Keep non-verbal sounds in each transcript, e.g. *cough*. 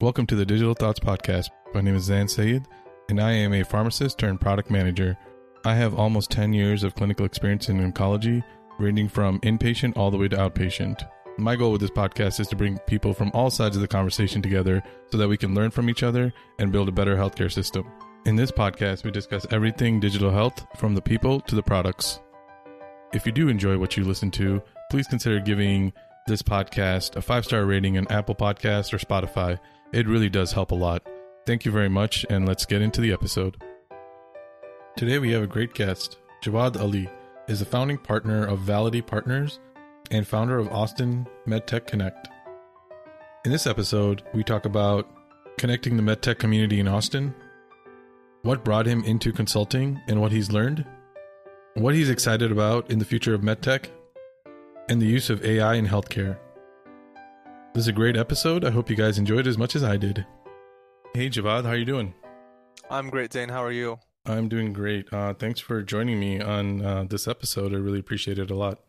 Welcome to the Digital Thoughts Podcast. My name is Zain Syed, and I am a pharmacist turned product manager. I have almost 10 years of clinical experience in oncology, ranging from inpatient all the way to outpatient. My goal with this podcast is to bring people from all sides of the conversation together so that we can learn from each other and build a better healthcare system. In this podcast, we discuss everything digital health from the people to the products. If you do enjoy what you listen to, please consider giving this podcast a five star rating on Apple Podcasts or Spotify. It really does help a lot. Thank you very much, and let's get into the episode. Today we have a great guest. Jawad Ali is the founding partner of Vality Partners and founder of Austin MedTech Connect. In this episode, we talk about connecting the medtech community in Austin, what brought him into consulting and what he's learned, what he's excited about in the future of medtech, and the use of AI in healthcare. This is a great episode. I hope you guys enjoyed as much as I did. Hey Jawad, how are you doing? I'm great, Zain. How are you? I'm doing great. Uh, thanks for joining me on uh, this episode. I really appreciate it a lot.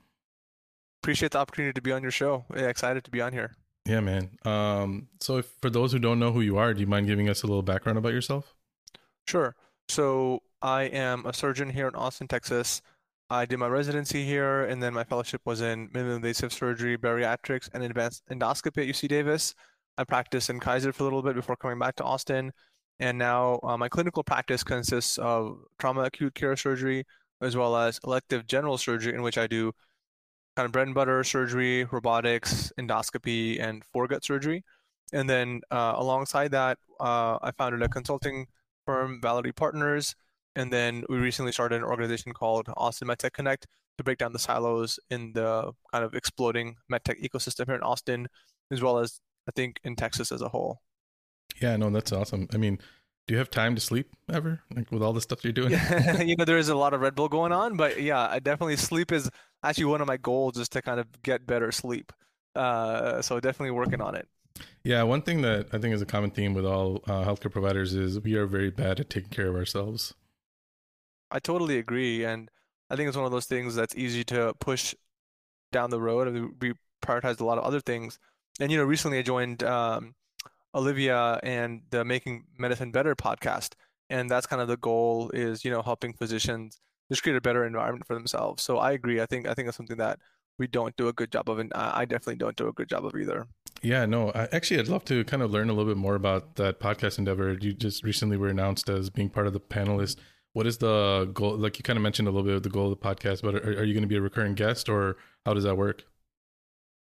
Appreciate the opportunity to be on your show. Yeah, excited to be on here. Yeah, man. Um, so, if, for those who don't know who you are, do you mind giving us a little background about yourself? Sure. So, I am a surgeon here in Austin, Texas. I did my residency here, and then my fellowship was in minimally invasive surgery, bariatrics, and advanced endoscopy at UC Davis. I practiced in Kaiser for a little bit before coming back to Austin, and now uh, my clinical practice consists of trauma acute care surgery as well as elective general surgery, in which I do kind of bread and butter surgery, robotics, endoscopy, and foregut surgery. And then uh, alongside that, uh, I founded a consulting firm, Vality Partners and then we recently started an organization called Austin MedTech Connect to break down the silos in the kind of exploding medtech ecosystem here in Austin, as well as I think in Texas as a whole. Yeah, no, that's awesome. I mean, do you have time to sleep ever? Like with all the stuff you're doing? *laughs* *laughs* you know, there is a lot of Red Bull going on, but yeah, I definitely sleep is actually one of my goals is to kind of get better sleep. Uh, so definitely working on it. Yeah, one thing that I think is a common theme with all uh, healthcare providers is we are very bad at taking care of ourselves. I totally agree, and I think it's one of those things that's easy to push down the road. I mean, we prioritized a lot of other things, and you know, recently I joined um, Olivia and the Making Medicine Better podcast, and that's kind of the goal is you know helping physicians just create a better environment for themselves. So I agree. I think I think it's something that we don't do a good job of, and I definitely don't do a good job of either. Yeah, no, I, actually, I'd love to kind of learn a little bit more about that podcast endeavor. You just recently were announced as being part of the panelist what is the goal? Like you kind of mentioned a little bit of the goal of the podcast, but are, are you going to be a recurring guest or how does that work?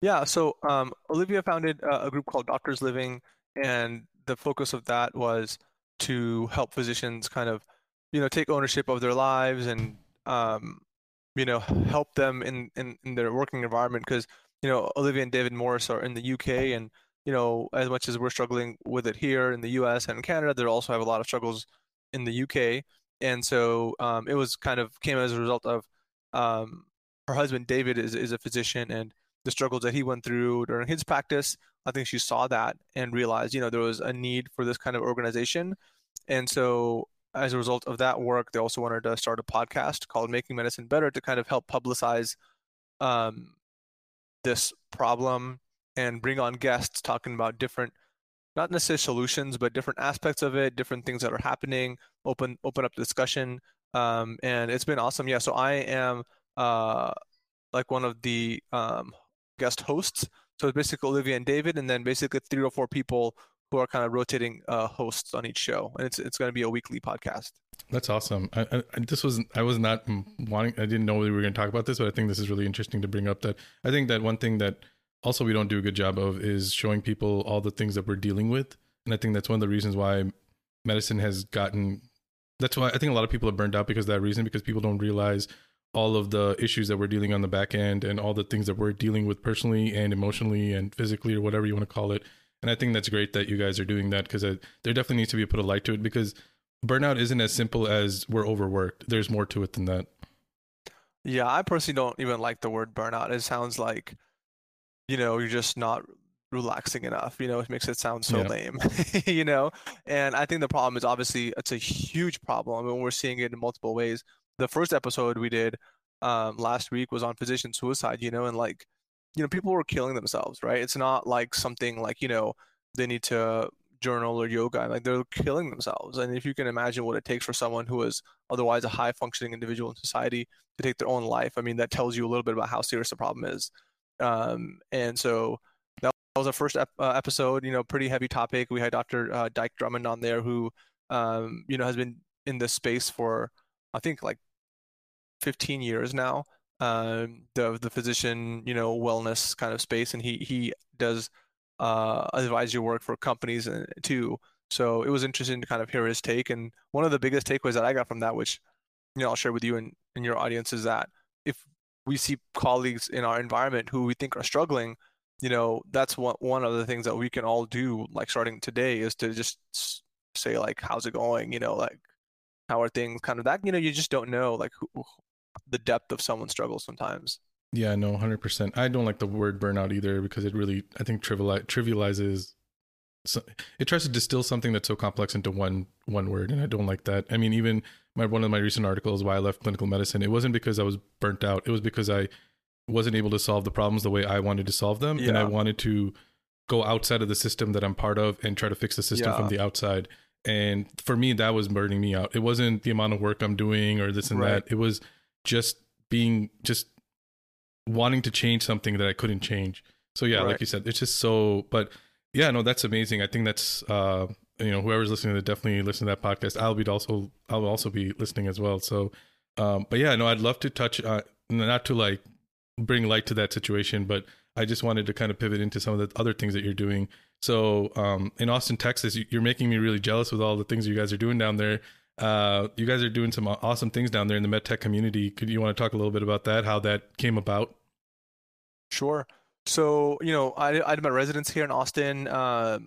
Yeah, so um, Olivia founded a group called Doctors Living, and the focus of that was to help physicians kind of, you know, take ownership of their lives and, um, you know, help them in, in, in their working environment. Because, you know, Olivia and David Morris are in the UK, and, you know, as much as we're struggling with it here in the US and Canada, they also have a lot of struggles in the UK and so um, it was kind of came as a result of um, her husband David is is a physician and the struggles that he went through during his practice. I think she saw that and realized, you know, there was a need for this kind of organization, and so as a result of that work, they also wanted to start a podcast called Making Medicine Better to kind of help publicize um, this problem and bring on guests talking about different not necessarily solutions, but different aspects of it, different things that are happening, open open up discussion. Um, and it's been awesome. Yeah, so I am uh, like one of the um, guest hosts. So it's basically Olivia and David, and then basically three or four people who are kind of rotating uh, hosts on each show, and it's it's going to be a weekly podcast. That's awesome. I, I, this was I was not wanting. I didn't know we were going to talk about this, but I think this is really interesting to bring up. That I think that one thing that also we don't do a good job of is showing people all the things that we're dealing with. And i think that's one of the reasons why medicine has gotten that's why i think a lot of people are burned out because of that reason because people don't realize all of the issues that we're dealing on the back end and all the things that we're dealing with personally and emotionally and physically or whatever you want to call it. And i think that's great that you guys are doing that because uh, there definitely needs to be put a light to it because burnout isn't as simple as we're overworked. There's more to it than that. Yeah i personally don't even like the word burnout. It sounds like you know, you're just not relaxing enough. You know, it makes it sound so yeah. lame, *laughs* you know? And I think the problem is obviously it's a huge problem and we're seeing it in multiple ways. The first episode we did um, last week was on physician suicide, you know, and like, you know, people were killing themselves, right? It's not like something like, you know, they need to journal or yoga like they're killing themselves and if you can imagine what it takes for someone who is otherwise a high functioning individual in society to take their own life i mean that tells you a little bit about how serious the problem is um, and so that was our first ep- uh, episode you know pretty heavy topic we had dr uh, Dike Drummond on there who um, you know has been in this space for i think like 15 years now um, the the physician you know wellness kind of space and he he does uh, advisory work for companies uh, too. So it was interesting to kind of hear his take. And one of the biggest takeaways that I got from that, which you know I'll share with you and, and your audience, is that if we see colleagues in our environment who we think are struggling, you know, that's one one of the things that we can all do, like starting today, is to just say like, "How's it going?" You know, like, "How are things?" Kind of that. You know, you just don't know like who, the depth of someone's struggle sometimes. Yeah, no, hundred percent. I don't like the word burnout either because it really, I think, trivializes. It tries to distill something that's so complex into one one word, and I don't like that. I mean, even my one of my recent articles, why I left clinical medicine, it wasn't because I was burnt out. It was because I wasn't able to solve the problems the way I wanted to solve them, yeah. and I wanted to go outside of the system that I'm part of and try to fix the system yeah. from the outside. And for me, that was burning me out. It wasn't the amount of work I'm doing or this and right. that. It was just being just wanting to change something that I couldn't change. So yeah, right. like you said, it's just so. But yeah, no, that's amazing. I think that's uh, you know whoever's listening to definitely listen to that podcast. I'll be also I'll also be listening as well. So, um, but yeah, no, I'd love to touch uh, not to like bring light to that situation, but I just wanted to kind of pivot into some of the other things that you're doing. So um, in Austin, Texas, you're making me really jealous with all the things you guys are doing down there. Uh, you guys are doing some awesome things down there in the medtech community. Could you want to talk a little bit about that? How that came about? Sure. So you know, I I did my residence here in Austin. Uh,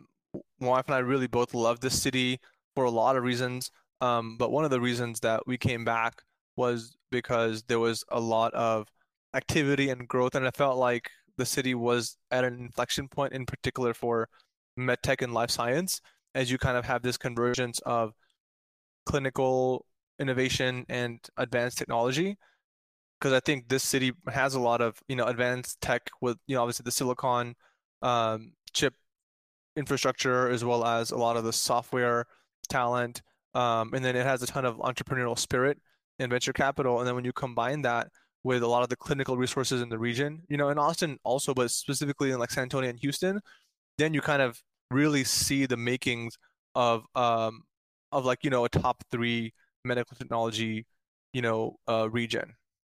my wife and I really both love this city for a lot of reasons. Um, but one of the reasons that we came back was because there was a lot of activity and growth, and I felt like the city was at an inflection point, in particular for medtech and life science, as you kind of have this convergence of clinical innovation and advanced technology because I think this city has a lot of you know advanced tech with you know obviously the silicon um, chip infrastructure as well as a lot of the software talent, um, and then it has a ton of entrepreneurial spirit and venture capital. And then when you combine that with a lot of the clinical resources in the region, you know, in Austin also, but specifically in like San Antonio and Houston, then you kind of really see the makings of um, of like you know a top three medical technology you know uh, region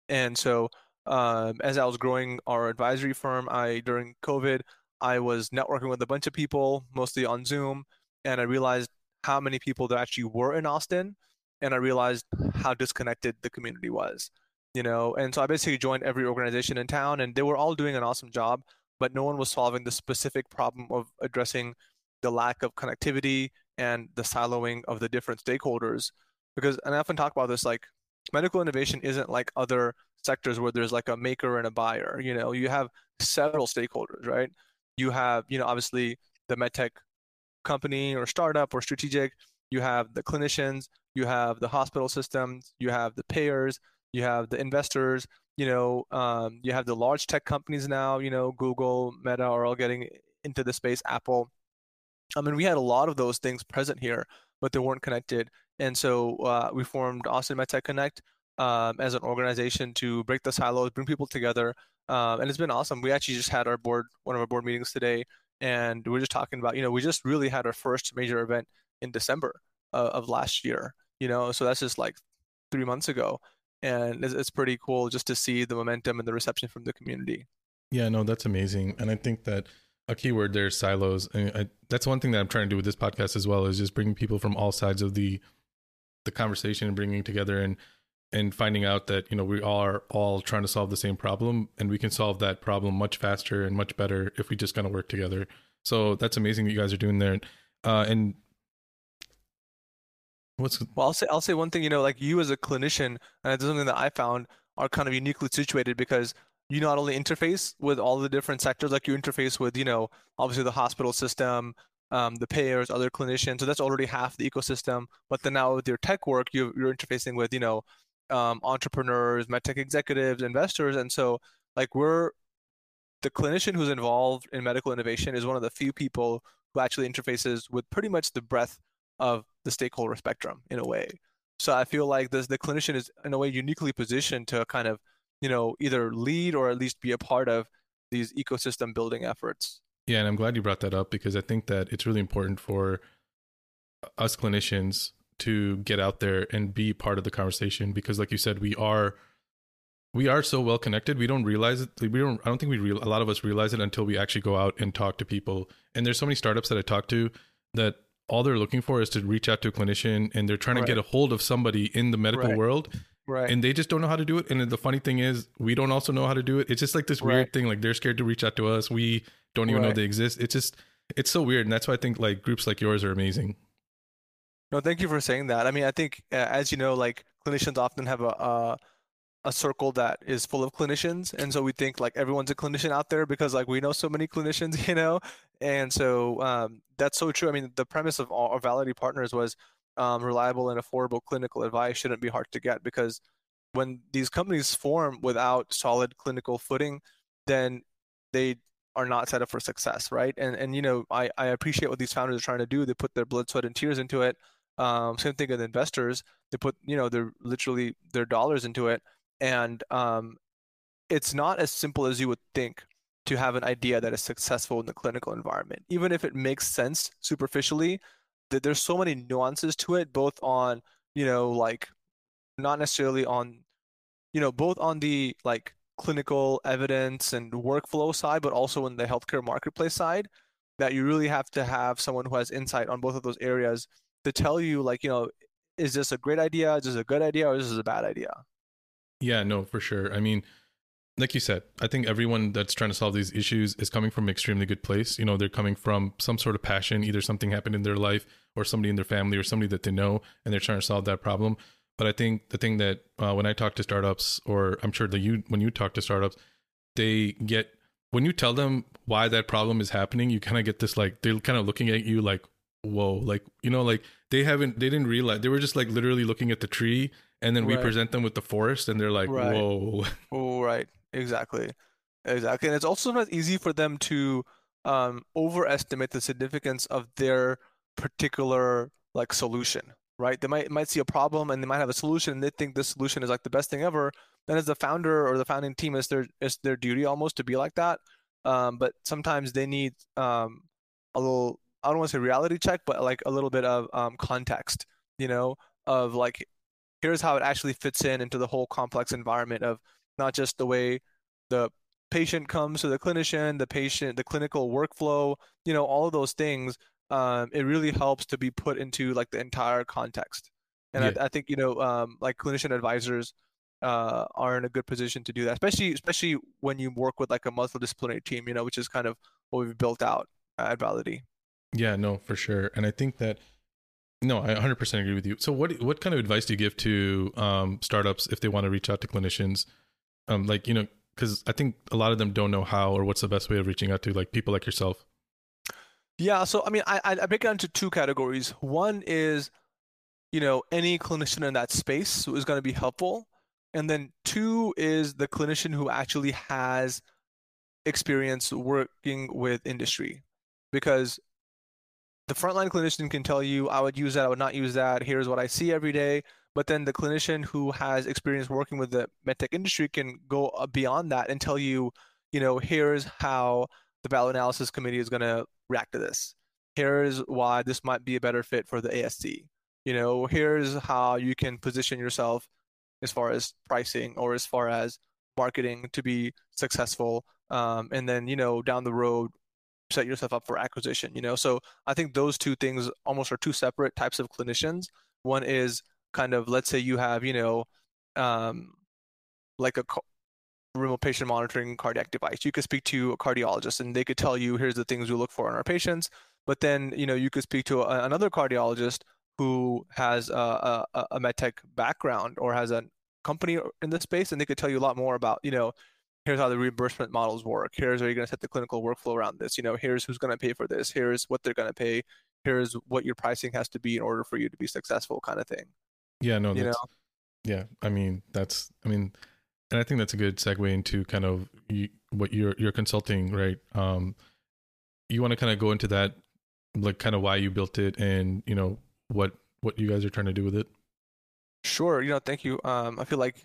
and so um, as i was growing our advisory firm i during covid i was networking with a bunch of people mostly on zoom and i realized how many people there actually were in austin and i realized how disconnected the community was you know and so i basically joined every organization in town and they were all doing an awesome job but no one was solving the specific problem of addressing the lack of connectivity and the siloing of the different stakeholders. Because, and I often talk about this, like medical innovation isn't like other sectors where there's like a maker and a buyer. You know, you have several stakeholders, right? You have, you know, obviously the medtech company or startup or strategic. You have the clinicians. You have the hospital systems. You have the payers. You have the investors. You know, um, you have the large tech companies now. You know, Google, Meta are all getting into the space. Apple. I mean, we had a lot of those things present here, but they weren't connected. And so uh, we formed Austin MedTech Connect um, as an organization to break the silos, bring people together. Um, and it's been awesome. We actually just had our board, one of our board meetings today, and we are just talking about, you know, we just really had our first major event in December uh, of last year, you know, so that's just like three months ago. And it's, it's pretty cool just to see the momentum and the reception from the community. Yeah, no, that's amazing. And I think that a keyword there silos and I, that's one thing that i'm trying to do with this podcast as well is just bringing people from all sides of the the conversation and bringing together and and finding out that you know we are all trying to solve the same problem and we can solve that problem much faster and much better if we just kind of work together. So that's amazing that you guys are doing there uh, and what's well i'll say i'll say one thing you know like you as a clinician and it's something that i found are kind of uniquely situated because you not only interface with all the different sectors, like you interface with, you know, obviously the hospital system, um, the payers, other clinicians. So that's already half the ecosystem. But then now with your tech work, you, you're interfacing with, you know, um, entrepreneurs, medtech executives, investors. And so, like, we're the clinician who's involved in medical innovation is one of the few people who actually interfaces with pretty much the breadth of the stakeholder spectrum in a way. So I feel like this, the clinician is in a way uniquely positioned to kind of, you know, either lead or at least be a part of these ecosystem building efforts. Yeah, and I'm glad you brought that up because I think that it's really important for us clinicians to get out there and be part of the conversation because like you said we are we are so well connected we don't realize it we don't i don't think we real a lot of us realize it until we actually go out and talk to people and there's so many startups that i talk to that all they're looking for is to reach out to a clinician and they're trying right. to get a hold of somebody in the medical right. world right and they just don't know how to do it and the funny thing is we don't also know how to do it it's just like this right. weird thing like they're scared to reach out to us we don't even know they exist. It's just it's so weird and that's why i think like groups like yours are amazing. No thank you for saying that. I mean i think uh, as you know like clinicians often have a, a a circle that is full of clinicians and so we think like everyone's a clinician out there because like we know so many clinicians *laughs* you know? And so um, that's so true. I mean the premise of our Vality partners was um, reliable and affordable clinical advice shouldn't be hard to get because when these companies form without solid clinical footing then they are not set up for success right? And and you know i i appreciate what these founders are trying to do. They put their blood sweat and tears into it. Um, same thing with investors. They put you know they're literally their dollars into it. And um, it's not as simple as you would think to have an idea that is successful in the clinical environment. Even if it makes sense superficially that there's so many nuances to it both on you know like not necessarily on you know both on the like clinical evidence and workflow side but also in the healthcare marketplace side that you really have to have someone who has insight on both of those areas to tell you like you know is this a great idea is this a good idea or is this a bad idea yeah, no, for sure. I mean, like you said, I think everyone that's trying to solve these issues is coming from an extremely good place. You know, they're coming from some sort of passion, either something happened in their life or somebody in their family or somebody that they know, and they're trying to solve that problem. But I think the thing that uh, when I talk to startups, or I'm sure that you, when you talk to startups, they get when you tell them why that problem is happening, you kind of get this like they're kind of looking at you like, whoa, like you know, like they haven't, they didn't realize they were just like literally looking at the tree and then we present them with the forest and they're like right. whoa. Oh right. Exactly. Exactly. And it's also not easy for them to um, overestimate the significance of their particular like solution right? They might might see a problem and they might have a solution and they think this solution is like the best thing ever. Then as the founder or the founding team it's their it's their duty almost to be like that. Um, but sometimes they need um, a little i don't want to say reality check but like a little bit of um, context you know of like here's how it actually fits in into the whole complex environment of not just the way the patient comes to the clinician, the patient, the clinical workflow, you know, all of those things. Um, it really helps to be put into like the entire context. And yeah. I, I, think you know, um, like clinician advisors uh, are in a good position to do that, especially especially when you work with like a multidisciplinary team, you know, which is kind of what we've built out at Vality. Yeah, no, for sure. And I think that no, I 100% agree with you. So, what what kind of advice do you give to um, startups if they want to reach out to clinicians? Um, like you know, because I think a lot of them don't know how or what's the best way of reaching out to like people like yourself. Yeah, so I mean, I I break it into two categories. One is, you know, any clinician in that space who is going to be helpful, and then two is the clinician who actually has experience working with industry, because the frontline clinician can tell you, I would use that, I would not use that. Here's what I see every day. But then the clinician who has experience working with the medtech industry can go uh, beyond that and tell you, you know, here's how the value analysis committee is going to react to this. Here's why this might be a better fit for the ASC. You know, here's how you can position yourself as far as pricing or as far as marketing to be successful. Um, and then, you know, down the road, set yourself up for acquisition you know so i think those two things almost are two separate types of clinicians one is kind of let's say you have you know um, like a remote patient monitoring cardiac device you could speak to a cardiologist and they could tell you here's the things we look for in our patients but then you know you could speak to a, another cardiologist who has a, a, a medtech background or has a company in this space and they could tell you a lot more about you know here's how the reimbursement models work. Here's how you're going to set the clinical workflow around this. You know, here's who's going to pay for this. Here's what they're going to pay. Here's what your pricing has to be in order for you to be successful, kind of thing. Yeah, no, you know? yeah. I mean, that's, I mean, and I think that's a good segue into kind of you, what you're you're consulting, right? Um, you want to kind of go into that like kind of why you built it and you know what what you guys are trying to do with it. Sure. You know, thank you. Um, I feel like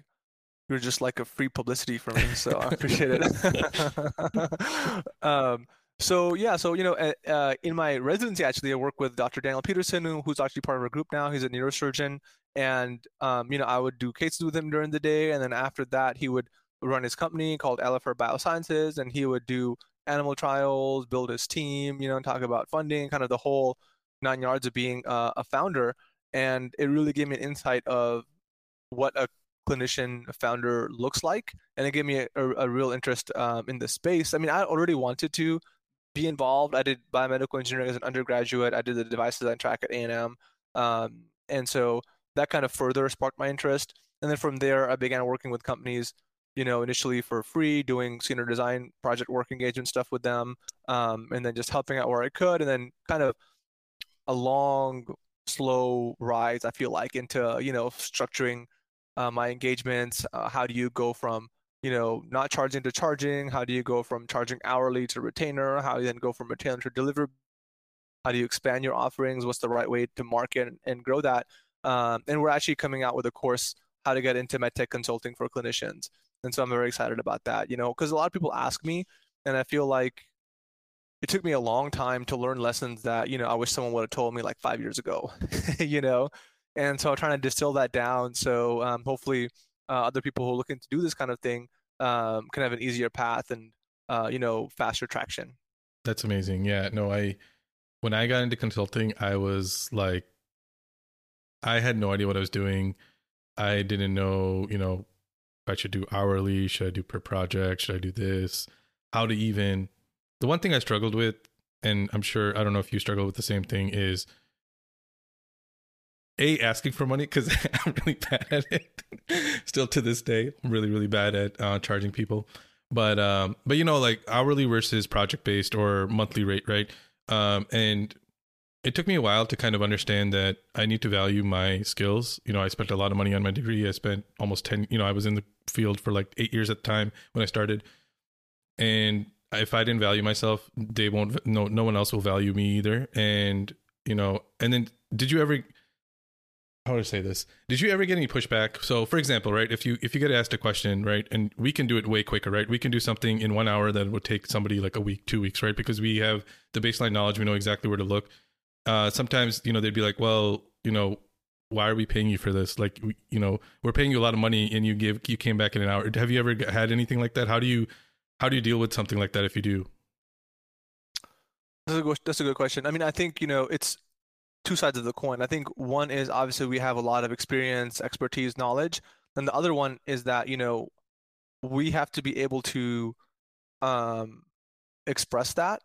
you're just like a free publicity for me, so I *laughs* appreciate it. *laughs* um, so yeah, so you know, uh, in my residency, actually, I work with Dr. Daniel Peterson, who's actually part of our group now. He's a neurosurgeon, and um, you know, I would do cases with him during the day, and then after that, he would run his company called Elephant Biosciences, and he would do animal trials, build his team, you know, and talk about funding, kind of the whole nine yards of being uh, a founder. And it really gave me an insight of what a clinician founder looks like, and it gave me a, a, a real interest um, in the space. I mean, I already wanted to be involved. I did biomedical engineering as an undergraduate. I did the device design track at A&M, um, and so that kind of further sparked my interest. And then from there, I began working with companies you know, initially for free, doing senior design project work engagement stuff with them, um, and then just helping out where I could, and then kind of a long, slow rise. I feel like into you know structuring uh, my engagements. Uh, how do you go from you know not charging to charging? How do you go from charging hourly to retainer? How do you then go from retainer to deliver? How do you expand your offerings? What's the right way to market and, grow that? Um, and we're actually coming out with a course how to get into medtech consulting for clinicians and so I'm very excited about that. You know, because a lot of people ask me, and I feel like it took me a long time to learn lessons that you know I wish someone would have told me like five years ago. *laughs* you know, and so I'm trying to distill that down. So um, hopefully, uh, other people who are looking to do this kind of thing um, can have an easier path and uh, you know faster traction. That's amazing. Yeah. No, I when I got into consulting, I was like, I had no idea what I was doing. I didn't know, you know, I should do hourly, should I do per project, should I do this? How to even the one thing I struggled with, and I'm sure I don't know if you struggle with the same thing, is a asking for money because *laughs* I'm really bad at it. Still to this day, I'm really really bad at uh, charging people. But um, but you know, like hourly versus project based or monthly rate, right? Um, and it took me a while to kind of understand that I need to value my skills. You know, I spent a lot of money on my degree. I spent almost 10, you know, I was in the field for like eight years at the time when I started. And if I didn't value myself, they won't, no, no one else will value me either. And, you know, and then did you ever, how I say this? Did you ever get any pushback? So, for example, right, if you if you get asked a question, right, and we can do it way quicker, right? We can do something in one hour that would take somebody like a week, two weeks, right? Because we have the baseline knowledge, we know exactly where to look uh, sometimes you know they'd be like, well, you know, why are we paying you for this? Like, you know, we're paying you a lot of money, and you give you came back in an hour. Have you ever had anything like that? How do you how do you deal with something like that if you do? That's a good, that's a good question. I mean, I think you know it's two sides of the coin. I think one is obviously we have a lot of experience, expertise, knowledge, and the other one is that you know we have to be able to um, express that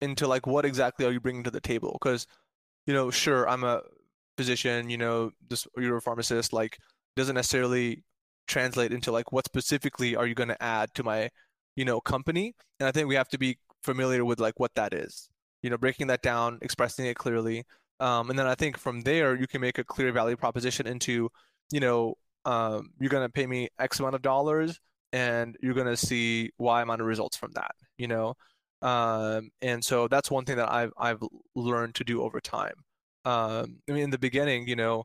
into like what exactly are you bringing to the table? Because you know sure i'm a physician you know this you're a pharmacist like doesn't necessarily translate into like what specifically are you going to add to my you know company? And i think we have to be familiar with like what that is. You know breaking that down expressing it clearly um, and then i think from there you can make a clear value proposition into you know um, you're going to pay me x amount of dollars and you're going to see y amount of results from that you know um, and so that's one thing that I've I've learned to do over time. Um, I mean, in the beginning, you know,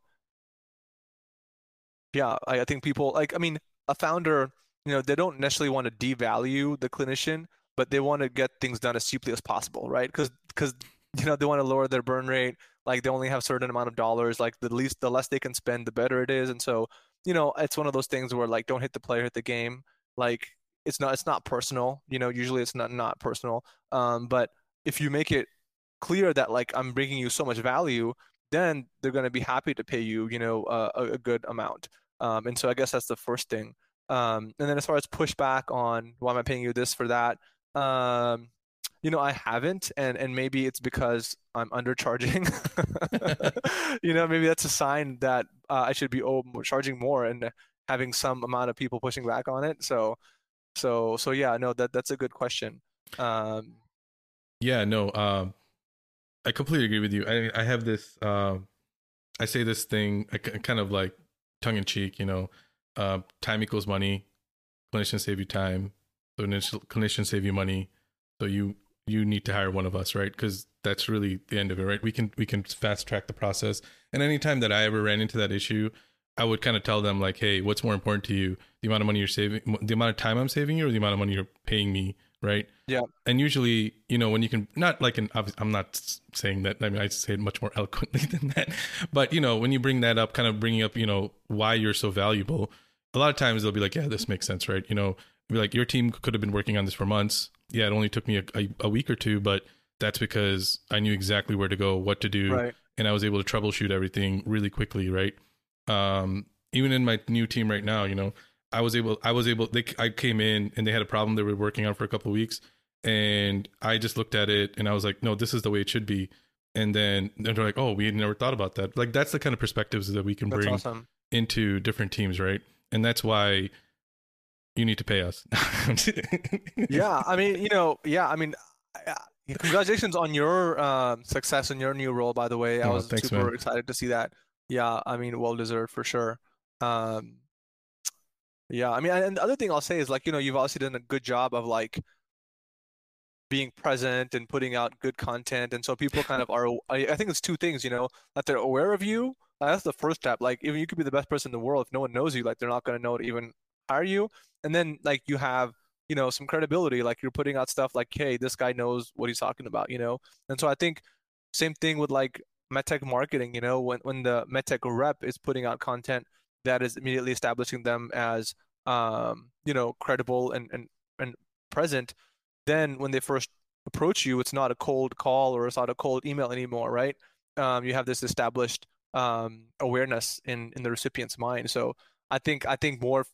yeah, I, I think people like I mean, a founder, you know, they don't necessarily want to devalue the clinician, but they want to get things done as cheaply as possible, right? Because because you know they want to lower their burn rate. Like they only have certain amount of dollars. Like the least, the less they can spend, the better it is. And so you know, it's one of those things where like don't hit the player, hit the game. Like it's not it's not personal you know usually it's not not personal um, but if you make it clear that like i'm bringing you so much value then they're going to be happy to pay you you know a, a, good amount um, and so i guess that's the first thing um, and then as far as pushback on why am i paying you this for that um, you know i haven't and and maybe it's because i'm undercharging *laughs* you know maybe that's a sign that uh, i should be charging more and having some amount of people pushing back on it so so so yeah, no, that that's a good question. Um, yeah, no, um, I completely agree with you. I I have this. Um, I say this thing, I kind of like tongue in cheek. You know, uh, time equals money. Clinicians save you time. So clinicians save you money. So you you need to hire one of us, right? Because that's really the end of it, right? We can we can fast track the process. And anytime that I ever ran into that issue, I would kind of tell them like, hey, what's more important to you? The amount of money you're saving, the amount of time I'm saving you, or the amount of money you're paying me, right? Yeah. And usually, you know, when you can not like an, I'm not saying that. I mean, I say it much more *laughs* eloquently than that. But you know, when you bring that up, kind of bringing up, you know, why you're so valuable. A lot of times they'll be like, yeah, this makes sense, right? You know, like your team could have been working on this for months. Yeah, it only took me a, a, a week or two, but that's because I knew exactly where to go, what to do, Right. and I was able to troubleshoot everything really quickly, right? Um, even in my new team right now, you know, I was able, I was able, they, I came in and they had a problem they were working on for a couple of weeks, and I just looked at it and I was like, no, this is the way it should be. And then they're like, oh, we had never thought about that. Like that's the kind of perspectives that we can That's bring awesome. into different teams, right? And that's why you need to pay us. *laughs* yeah, I mean, you know, yeah, I mean, congratulations on your um, success in your new role, by the way. I Oh, was thanks, super man. excited to see that. Yeah, I mean, well deserved for sure. Um, yeah, I mean, and the other thing I'll say is like, you know, you've obviously done a good job of like being present and putting out good content, and so people kind of are. I, think it's two things, you know, that they're aware of you. That's the first step. Like, even you could be the best person in the world, if no one knows you, like they're not going to know to even hire you. And then like you have you know some credibility like you're putting out stuff like hey this guy knows what he's talking about you know? And so i think same thing with like medtech marketing you know? When when the medtech rep is putting out content that is immediately establishing them as um you know credible and and and present then when they first approach you it's not a cold call or it's not a cold email anymore right? Um you have this established um awareness in in the recipient's mind. So i think i think more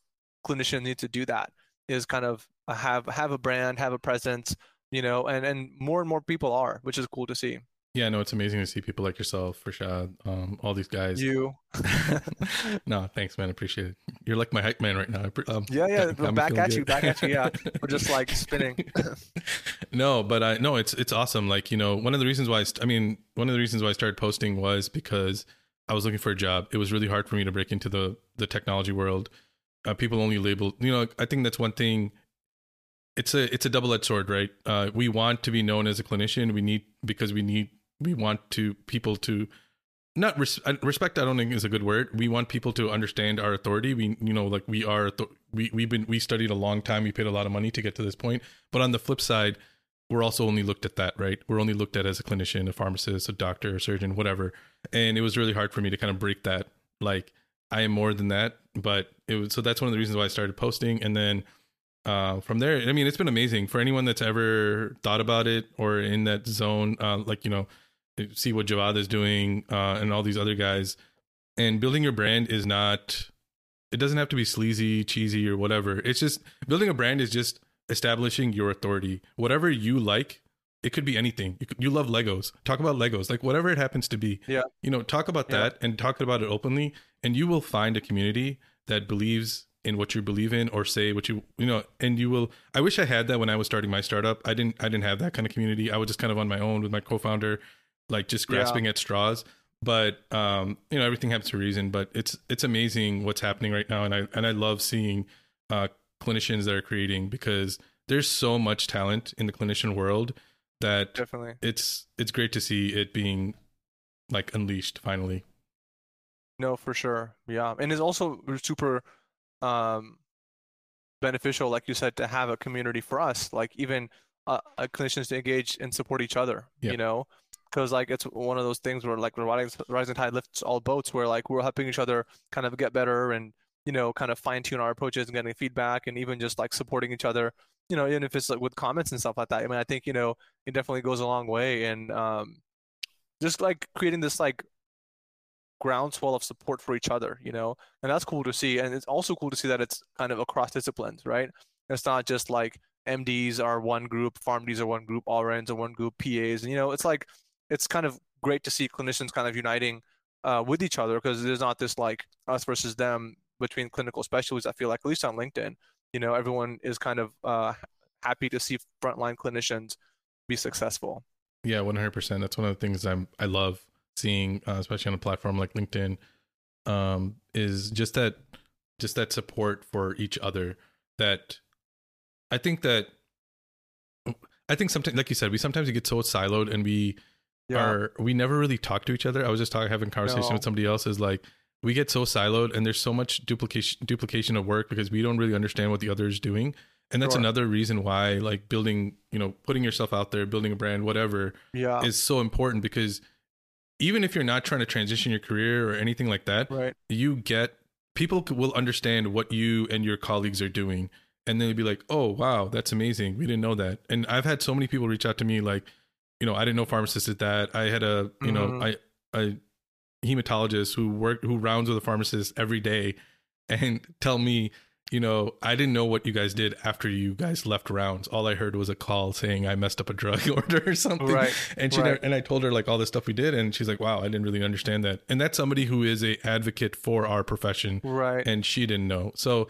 clinicians need to do that is kind of have have a brand, have a presence, you know, and and more and more people are, which is cool to see. yeah, no, it's amazing to see people like yourself, Rashad, um, all these guys. You, *laughs* no, thanks, man. Appreciate it. You're like my hype man right now. Um, yeah, yeah, I'm back at good. you, back at you, yeah. *laughs* We're just like spinning. *laughs* no, but I no, it's it's awesome. Like you know, one of the reasons why I, st- I mean, one of the reasons why I started posting was because I was looking for a job. It was really hard for me to break into the the technology world. Uh, people only label, you know, I think that's one thing. It's a it's a double edged sword, right? Uh, we want to be known as a clinician. We need because we need we want to people to not res- uh, respect. I don't think is a good word. We want people to understand our authority. We you know like we are we we've been we studied a long time. We paid a lot of money to get to this point. But on the flip side, we're also only looked at that, right? We're only looked at as a clinician, a pharmacist, a doctor, a surgeon, whatever. And it was really hard for me to kind of break that. Like I am more than that, but it was so that's one of the reasons why I started posting. And then uh, from there, I mean, it's been amazing for anyone that's ever thought about it or in that zone. Uh, like you know, see what Jawad is doing uh, and all these other guys. And building your brand is not. It doesn't have to be sleazy, cheesy, or whatever. It's just building a brand is just establishing your authority. Whatever you like, it could be anything. You, you love Legos. Talk about Legos, like whatever it happens to be. Yeah. You know, talk about Yeah. that and talk about it openly, and you will find a community that believes in what you believe in or say what you you know and you will i wish i had that when i was starting my startup i didn't i didn't have that kind of community i was just kind of on my own with my co-founder like just Yeah. grasping at straws but um you know everything happens for a reason but it's it's amazing what's happening right now and i and i love seeing uh clinicians that are creating because there's so much talent in the clinician world that Definitely. it's it's great to see it being like unleashed finally No, for sure. Yeah. And it's also super um beneficial, like you said, to have a community for us, like even uh, uh, clinicians to engage and support each other, Yeah. you know? Because like it's one of those things where like the rising, rising tide lifts all boats, where like we're helping each other kind of get better and you know kind of fine tune our approaches and getting feedback and even just like supporting each other, you know, even if it's like with comments and stuff like that. I mean, I think you know it definitely goes a long way and um, just like creating this like groundswell of support for each other, you know, and that's cool to see. And it's also cool to see that it's kind of across disciplines, right? It's not just like MDs are one group, PharmDs are one group, RNs are one group, PAs, and you know, it's like it's kind of great to see clinicians kind of uniting uh, with each other because there's not this like us versus them between clinical specialties. I feel like at least on LinkedIn, you know, everyone is kind of uh, happy to see frontline clinicians be successful. Yeah, one hundred percent. That's one of the things I'm I love seeing, uh, especially on a platform like LinkedIn, um, is just that just that support for each other. That I think that I think sometimes, like you said, we sometimes get so siloed and we Yeah. are we never really talk to each other. I was just talking having a conversation No. with somebody else is like we get so siloed and there's so much duplication duplication of work because we don't really understand what the other is doing. And that's Sure. another reason why like building, you know, putting yourself out there, building a brand, whatever, yeah. is so important because even if you're not trying to transition your career or anything like that, right. you get people will understand what you and your colleagues are doing and they'll be like oh wow that's amazing we didn't know that and i've had so many people reach out to me like you know i didn't know pharmacists did that i had a you know mm-hmm. i i hematologist who worked who rounds with a pharmacist every day and *laughs* tell me you know i didn't know what you guys did after you guys left rounds all i heard was a call saying i messed up a drug *laughs* order or something Right. and she Right. never, and I told her like all the stuff we did, and she's like, "Wow, I didn't really understand that." And that's somebody who is a advocate for our profession, Right. and she didn't know. So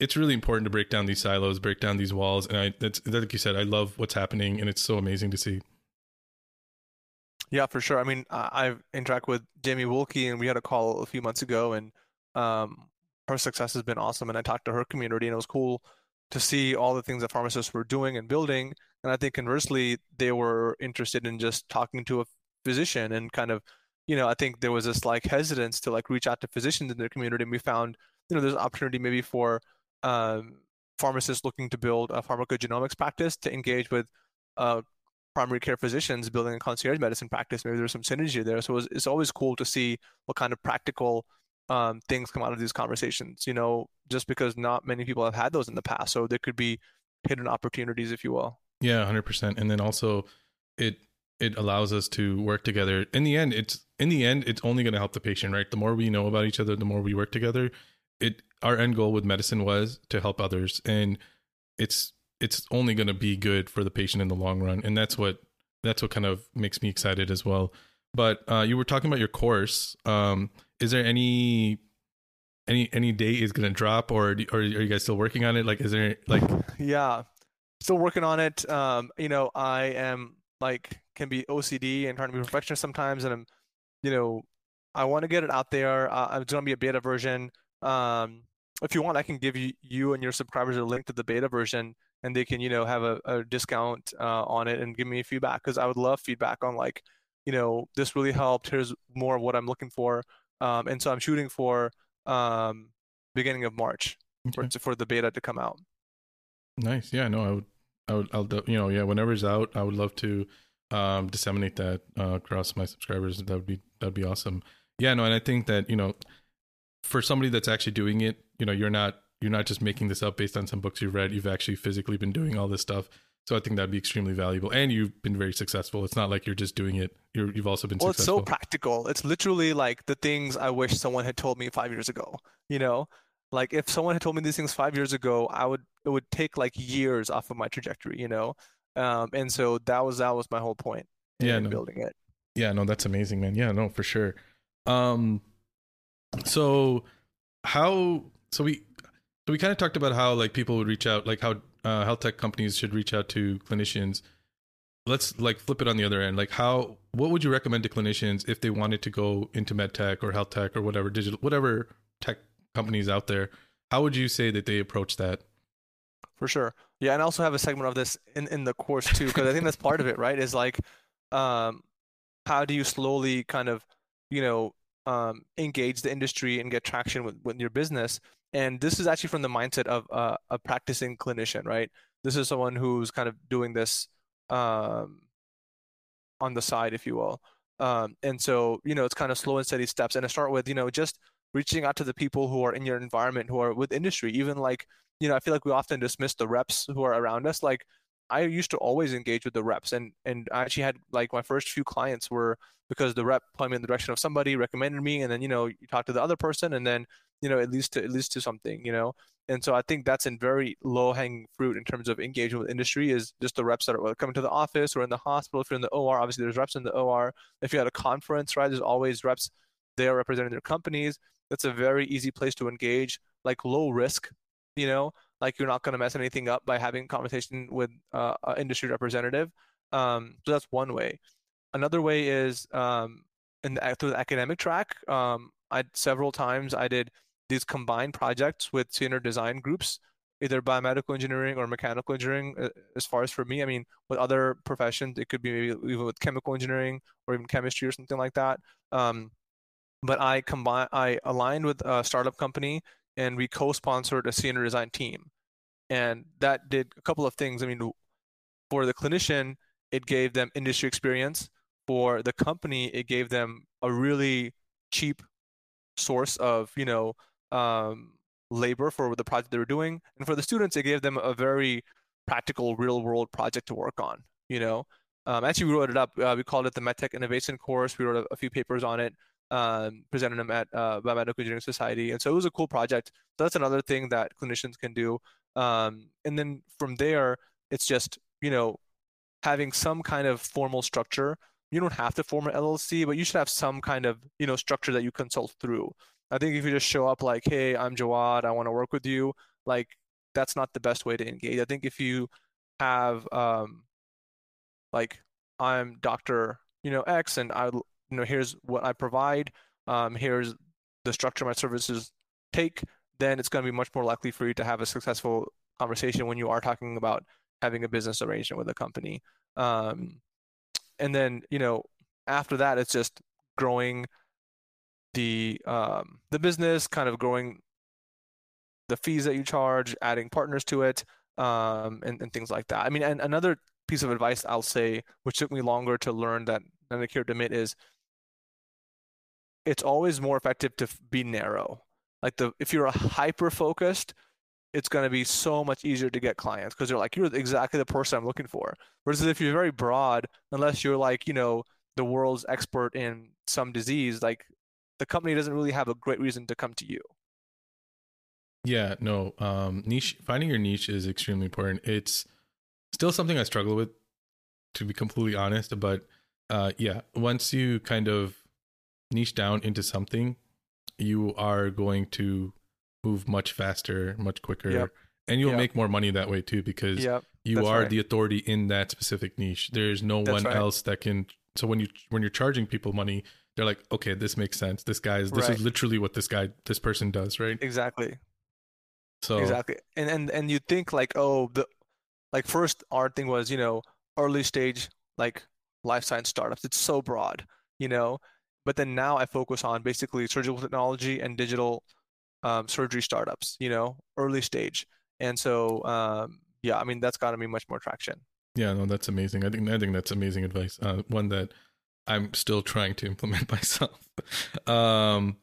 it's really important to break down these silos, break down these walls, and I that's like you said, I love what's happening, and it's so amazing to see. Yeah, for sure. I mean, I've interacted with Jamie Wilkie, and we had a call a few months ago, and um, her success has been awesome. And I talked to her community, and it was cool to see all the things that pharmacists were doing and building. And I think conversely, they were interested in just talking to a physician and kind of, you know, I think there was this like hesitance to like reach out to physicians in their community. And we found, you know, there's an opportunity maybe for um, pharmacists looking to build a pharmacogenomics practice to engage with uh, primary care physicians building a concierge medicine practice. Maybe there's some synergy there. So it's, it's always cool to see what kind of practical um, things come out of these conversations. You know, just because not many people have had those in the past, so there could be hidden opportunities, if you will. Yeah, hundred percent. And then also, it it allows us to work together. In the end, it's in the end, it's only going to help the patient, right? The more we know about each other, the more we work together. It our end goal with medicine was to help others, and it's it's only going to be good for the patient in the long run, and that's what that's what kind of makes me excited as well. But uh, you were talking about your course. Um, is there any any any date is going to drop, or do- or are you guys still working on it? Like, is there like *laughs* Yeah, still working on it. Um, you know, I am like can be OCD and trying to be perfectionist sometimes, and I'm, you know, I want to get it out there. Uh, it's gonna be a beta version. Um, if you want, I can give you you and your subscribers a link to the beta version, and they can, you know, have a, a discount uh, on it and give me feedback because I would love feedback on like, you know, this really helped. Here's more of what I'm looking for. Um, and so I'm shooting for um, beginning of March for, Okay. for the beta to come out. Nice. Yeah, no, I would, I would, I'll, you know, yeah, whenever it's out, I would love to um, disseminate that uh, across my subscribers. That would be, that'd be awesome. Yeah, no, and I think that you know, for somebody that's actually doing it, you know, you're not, you're not just making this up based on some books you've read. You've actually physically been doing all this stuff. So I think that'd be extremely valuable, and you've been very successful. It's not like you're just doing it. You're, you've also been Well, it's so practical. It's literally like the things I wish someone had told me five years ago. You know, like if someone had told me these things five years ago, I would it would take like years off of my trajectory. You know, um, and so that was that was my whole point Yeah, in no. building it. Yeah, no, that's amazing, man. Yeah, no, for sure. Um, so how? So we, so we kind of talked about how like people would reach out, like how uh, health tech companies should reach out to clinicians. Let's like flip it on the other end. Like how? What would you recommend to clinicians if they wanted to go into med tech or health tech or whatever digital, whatever tech companies out there? How would you say that they approach that? For sure. Yeah, and I also have a segment of this in, in the course too, because I think that's part of it, right? Is like, um, how do you slowly kind of, you know, um, engage the industry and get traction with, with your business? And this is actually from the mindset of uh, a practicing clinician, right? This is someone who's kind of doing this um, on the side, if you will. Um, and so, you know, it's kind of slow and steady steps. And I start with, you know, just reaching out to the people who are in your environment, who are with industry, even like, you know, I feel like we often dismiss the reps who are around us. Like I used to always engage with the reps and and I actually had like my first few clients were because the rep pointed me in the direction of somebody recommended me and then you know you talk to the other person and then you know it leads to it leads to something you know? And so I think that's in very low hanging fruit in terms of engagement with industry is just the reps that are coming to the office or in the hospital if you're in the OR obviously there's reps in the OR if you're at a conference right there's always reps there representing their companies. That's a very easy place to engage like low risk you know? Like you're not going to mess anything up by having a conversation with uh, an industry representative. Um, so that's one way. Another way is um, in the, through the academic track um, i several times i did these combined projects with senior design groups either biomedical engineering or mechanical engineering. Uh, as far as for me, I mean, with other professions, it could be maybe even with chemical engineering or even chemistry or something like that. Um, but I combine, I aligned with a startup company, and we co-sponsored a senior design team, and that did a couple of things. I mean, for the clinician, it gave them industry experience. For the company, it gave them a really cheap source of you know um, labor for the project they were doing, and for the students, it gave them a very practical, real world project to work on. You know, um, actually, we wrote it up. Uh, we called it the MedTech Innovation Course. We wrote a, a few papers on it, um, presented them at uh, Biomedical Engineering Society, and so it was a cool project. So that's another thing that clinicians can do. Um, and then from there, it's just you know having some kind of formal structure. You don't have to form an LLC, but you should have some kind of you know structure that you consult through. I think if you just show up like, hey, I'm Jawad, I want to work with you, like that's not the best way to engage. I think if you have um like I'm Dr. you know X and I you know here's what I provide, um here's the structure my services take, then it's going to be much more likely for you to have a successful conversation when you are talking about having a business arrangement with a company. Um and then, you know, after that it's just growing the um, the business, kind of growing the fees that you charge, adding partners to it, um, and, and things like that. I mean, and another piece of advice I'll say, which took me longer to learn that than Akira Demit is, it's always more effective to be narrow. Like the if you're a hyper focused, it's going to be so much easier to get clients because they're like you're exactly the person I'm looking for. Whereas if you're very broad, unless you're like you know the world's expert in some disease, like the company doesn't really have a great reason to come to you. Yeah, no. Um, niche finding your niche is extremely important. It's still something I struggle with, to be completely honest. But uh, yeah, once you kind of niche down into something, you are going to move much faster, much quicker, yep. and you'll yep. make more money that way too because yep. you are right. the authority in that specific niche. There's no That's one right. else that can. So when you when you're charging people money, they're like, okay, this makes sense. This guy's this right. is literally what this guy this person does, right? Exactly. So exactly, and and and you think like, oh, the like first our thing was you know early stage like life science startups. It's so broad, you know. But then now I focus on basically surgical technology and digital um, surgery startups, you know, early stage. And so, um, yeah, I mean, that's got to be much more traction. Yeah, no, that's amazing. I think I think that's amazing advice. Uh, one that I'm still trying to implement *laughs* myself. um,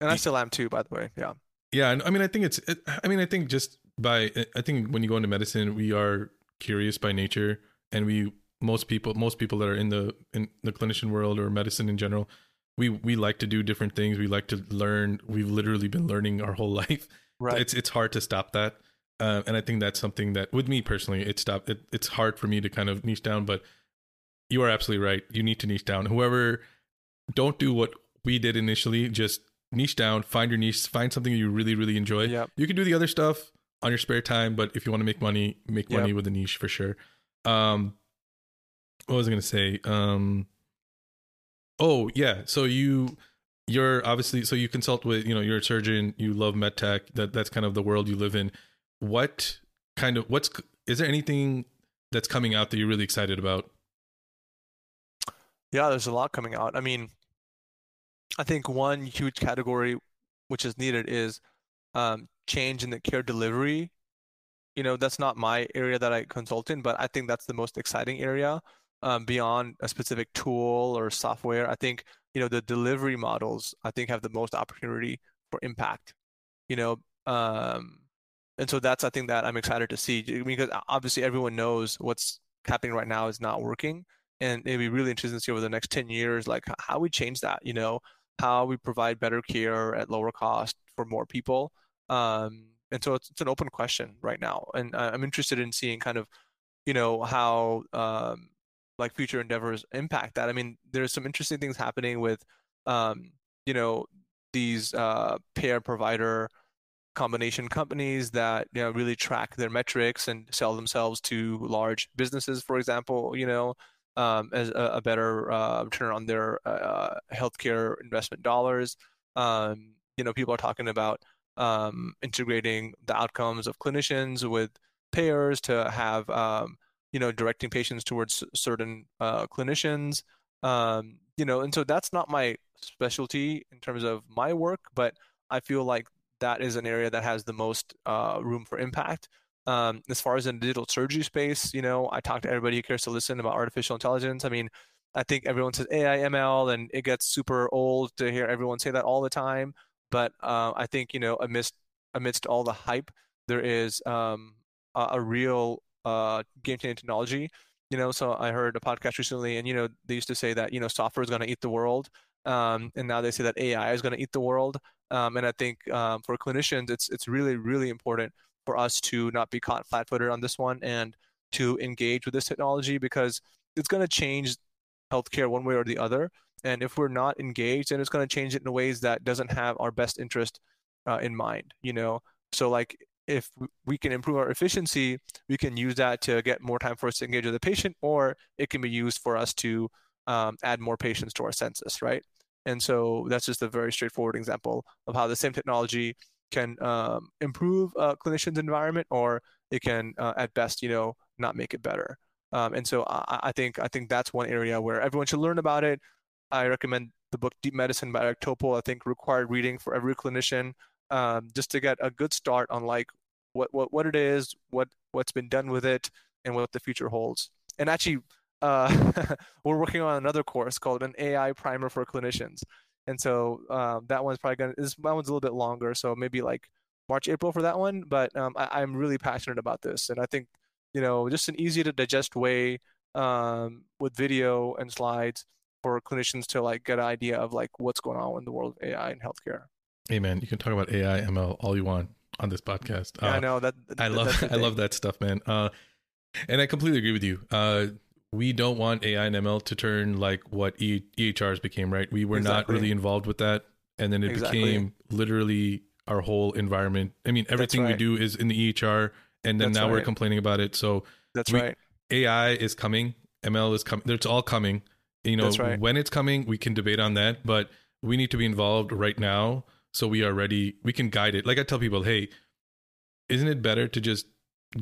and I still am too, by the way. Yeah. Yeah. I mean, I think it's, I mean, I think just by, I think when you go into medicine, we are curious by nature and we, most people, most people that are in the, in the clinician world or medicine in general, we, we like to do different things. We like to learn. We've literally been learning our whole *laughs* life. Right. It's, it's hard to stop that. Uh, and I think that's something that with me personally, it stopped. It, it's hard for me to kind of niche down, but you are absolutely right. You need to niche down. Whoever, don't do what we did initially. Just niche down, find your niche, find something you really, really enjoy. Yep. You can do the other stuff on your spare time, but if you want to make money, make money yep. with a niche for sure. Um, what was I going to say? Um, oh yeah. So you, you're obviously, so you consult with, you know, you're a surgeon, you love med tech. That that's kind of the world you live in. What kind of, what's, is there anything that's coming out that you're really excited about? Yeah, there's a lot coming out. I mean, I think one huge category which is needed is um, change in the care delivery. You know, that's not my area that I consult in, but I think that's the most exciting area um, beyond a specific tool or software. I think you know the delivery models I think have the most opportunity for impact. You know, um, and so that's I think that I'm excited to see because obviously everyone knows what's happening right now is not working and it'd be really interesting to see over the next 10 years like how we change that you know how we provide better care at lower cost for more people. Um, and so it's, it's, an open question right now and i'm interested in seeing kind of you know how um, like future endeavors impact that. I mean there's some interesting things happening with um, you know these uh, payer provider combination companies that you know really track their metrics and sell themselves to large businesses for example you know um, as a, a better uh, return on their uh, healthcare investment dollars. Um, you know, people are talking about um, integrating the outcomes of clinicians with payers to have um, you know directing patients towards certain uh, clinicians um, you know and so that's not my specialty in terms of my work but i feel like that is an area that has the most uh, room for impact um, as far as in the digital surgery space you know i talk to everybody who cares to listen about artificial intelligence i mean i think everyone says ai ml and it gets super old to hear everyone say that all the time but uh, i think you know amidst amidst all the hype there is um, a, a real uh, game changing technology. You know, so I heard a podcast recently, and you know, they used to say that you know software is going to eat the world, um, and now they say that AI is going to eat the world. Um, and I think um, for clinicians, it's it's really really important for us to not be caught flat-footed on this one and to engage with this technology because it's going to change healthcare one way or the other. And if we're not engaged, then it's going to change it in ways that doesn't have our best interest uh, in mind. You know, so like if we can improve our efficiency, we can use that to get more time for us to engage with the patient, or it can be used for us to um, add more patients to our census, right? And so that's just a very straightforward example of how the same technology can um, improve a clinician's environment, or it can, uh, at best, you know, not make it better. Um, and so I, I, think I think that's one area where everyone should learn about it. I recommend the book Deep Medicine by Eric Topol. I think required reading for every clinician um, just to get a good start on like what, what what it is, what what's been done with it, and what the future holds. And actually, uh, *laughs* we're working on another course called an AI primer for clinicians. And so um, that one's probably gonna this that one's a little bit longer, so maybe like March April for that one. But um, I, am really passionate about this, and I think you know just an easy to digest way um, with video and slides for clinicians to like get an idea of like what's going on in the world of AI and healthcare. Hey man, you can talk about AI, ML all you want on this podcast. Yeah, uh, I know that. I love *laughs* I love that stuff, man. Uh, and I completely agree with you. Uh, we don't want AI and ML to turn like what e- EHRs became, right? We were exactly. not really involved with that, and then it exactly. became literally our whole environment. I mean, everything right. we do is in the EHR, and then That's now right. we're complaining about it. So That's we, right. AI is coming, ML is coming. It's all coming. You know, right. when it's coming, we can debate on that, but we need to be involved right now so we are ready we can guide it like i tell people hey isn't it better to just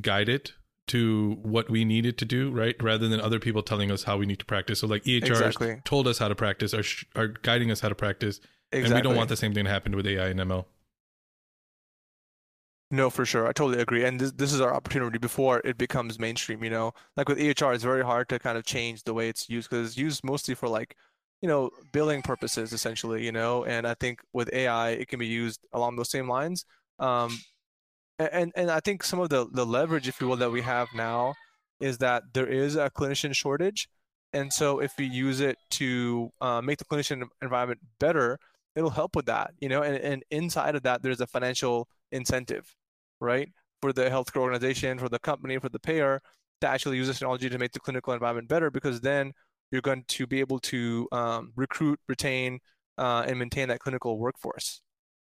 guide it to what we needed to do right rather than other people telling us how we need to practice so like ehrs exactly. told us how to practice are, sh- are guiding us how to practice exactly. and we don't want the same thing to happen with ai and ml no, for sure. I totally agree. And this, this is our opportunity before it becomes mainstream, you know? Like with EHR, it's very hard to kind of change the way it's used because it's used mostly for like you know, billing purposes essentially, you know, and I think with AI, it can be used along those same lines. Um, and, and I think some of the, the leverage, if you will, that we have now is that there is a clinician shortage. And so if we use it to uh, make the clinician environment better, it'll help with that, you know, and, and inside of that, there's a financial incentive, right? For the healthcare organization, for the company, for the payer to actually use this technology to make the clinical environment better because then you're going to be able to um, recruit, retain, uh, and maintain that clinical workforce.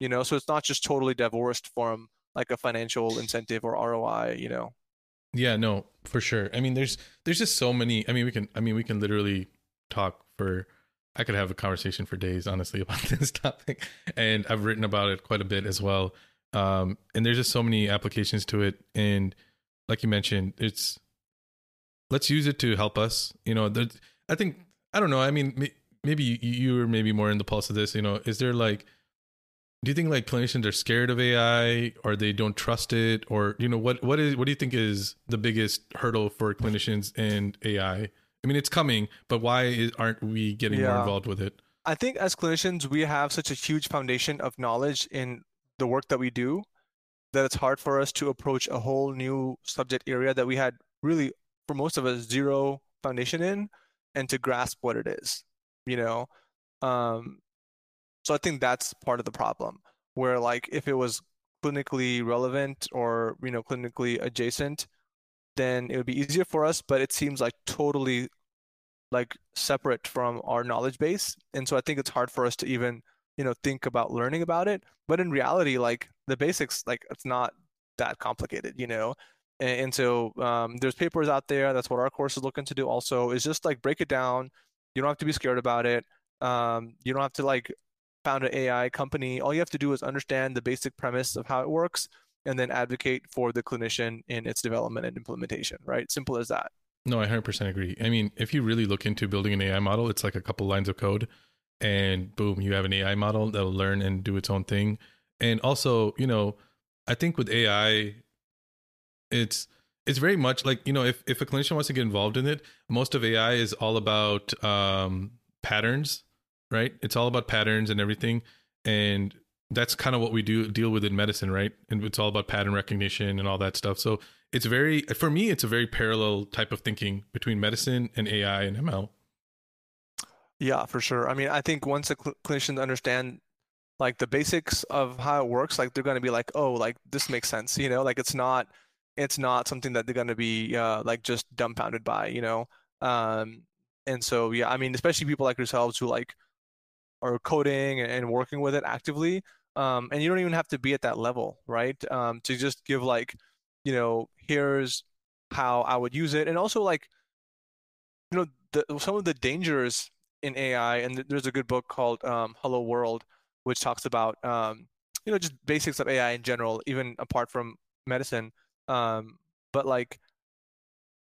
You know, so it's not just totally divorced from like a financial incentive or ROI. You know. Yeah, no, for sure. I mean, there's there's just so many. I mean, we can. I mean, we can literally talk for. I could have a conversation for days, honestly, *laughs* about this topic, and I've written about it quite a bit as well. Um, and there's just so many applications to it, and like you mentioned, it's let's use it to help us. You know, I think I don't know. I mean, maybe you, are maybe more in the pulse of this. You know, is there like, do you think like clinicians are scared of AI or they don't trust it, or you know, what what is what do you think is the biggest hurdle for clinicians and AI? I mean, it's coming, but why is, aren't we getting yeah. more involved with it? I think as clinicians, we have such a huge foundation of knowledge in the work that we do that it's hard for us to approach a whole new subject area that we had really, for most of us, zero foundation in and to grasp what it is you know um, so i think that's part of the problem where like if it was clinically relevant or you know clinically adjacent then it would be easier for us but it seems like totally like separate from our knowledge base and so i think it's hard for us to even you know think about learning about it but in reality like the basics like it's not that complicated you know and, and so um, there's papers out there. That's what our course is looking to do. Also, is just like break it down. You don't have to be scared about it. Um, you don't have to like found an AI company, all you have to do is understand the basic premise of how it works and then advocate for the clinician in its development and implementation, right? Simple as that. No, I 100% agree. I mean, if you really look into building an AI model, it's like a couple lines of code and boom, you have an AI model that'll learn and do its own thing. And also, you know, I think with AI, it's it's very much like you know if if a clinician wants to get involved in it, most of AI is all about um, patterns, right? It's all about patterns and everything, and that's kind of what we do deal with in medicine, right? And it's all about pattern recognition and all that stuff. So it's very for me, it's a very parallel type of thinking between medicine and AI and ML. Yeah, for sure. I mean, I think once the cl- clinicians understand like the basics of how it works, like they're going to be like, oh, like this makes sense, you know, like it's not it's not something that they're going to be uh, like just dumbfounded by, you know. Um, and so yeah, I mean, especially people like yourselves who like are coding and, working with it actively, um, and you don't even have to be at that level, right? Um, to just give like, you know, here's how I would use it, and also like, you know, the, some of the dangers in AI, and there's a good book called um, Hello World, which talks about um, you know just basics of AI in general, even apart from medicine. Um, but like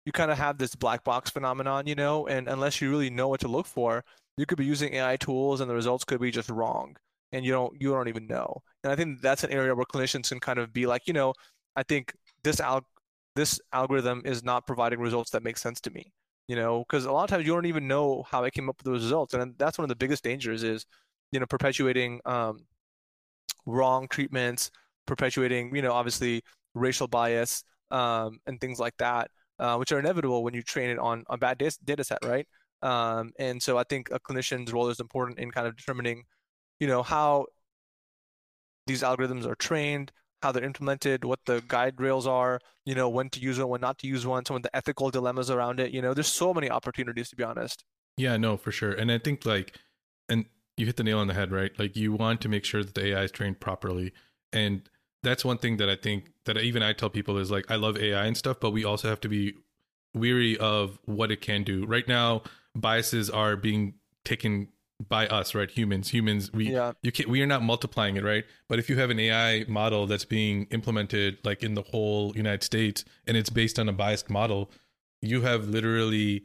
you kind of have this black box phenomenon, you know, and unless you really know what to look for, you could be using AI tools and the results could be just wrong, and you don't you don't even know. And I think that's an area where clinicians can kind of be like, you know, I think this al- this algorithm is not providing results that make sense to me you know because a lot of times you don't even know how i came up with those results and that's one of the biggest dangers is you know perpetuating um, wrong treatments perpetuating you know obviously racial bias um, and things like that uh, which are inevitable when you train it on a bad data set right um, and so i think a clinician's role is important in kind of determining you know how these algorithms are trained how they're implemented, what the guide rails are, you know, when to use one, when not to use one, some of the ethical dilemmas around it. You know, there's so many opportunities to be honest. Yeah, no, for sure. And I think like, and you hit the nail on the head, right? Like you want to make sure that the AI is trained properly. And that's one thing that I think that even I tell people is like, I love AI and stuff, but we also have to be weary of what it can do. Right now, biases are being taken by us, right? Humans, humans, we yeah. you can we are not multiplying it, right? But if you have an AI model that's being implemented like in the whole United States and it's based on a biased model, you have literally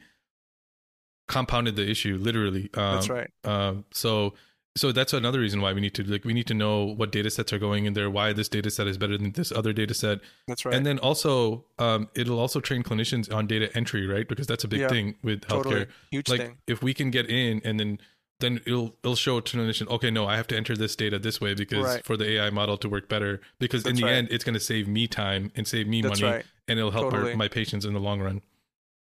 compounded the issue, literally. Um, that's right. Um, so so that's another reason why we need to like we need to know what data sets are going in there, why this data set is better than this other data set. That's right. And then also, um, it'll also train clinicians on data entry, right? Because that's a big yeah, thing with healthcare. Totally. Huge like thing. if we can get in and then then it'll it'll show to clinician, okay, no, I have to enter this data this way because right. for the AI model to work better. Because That's in the right. end, it's going to save me time and save me That's money, right. and it'll help totally. our, my patients in the long run.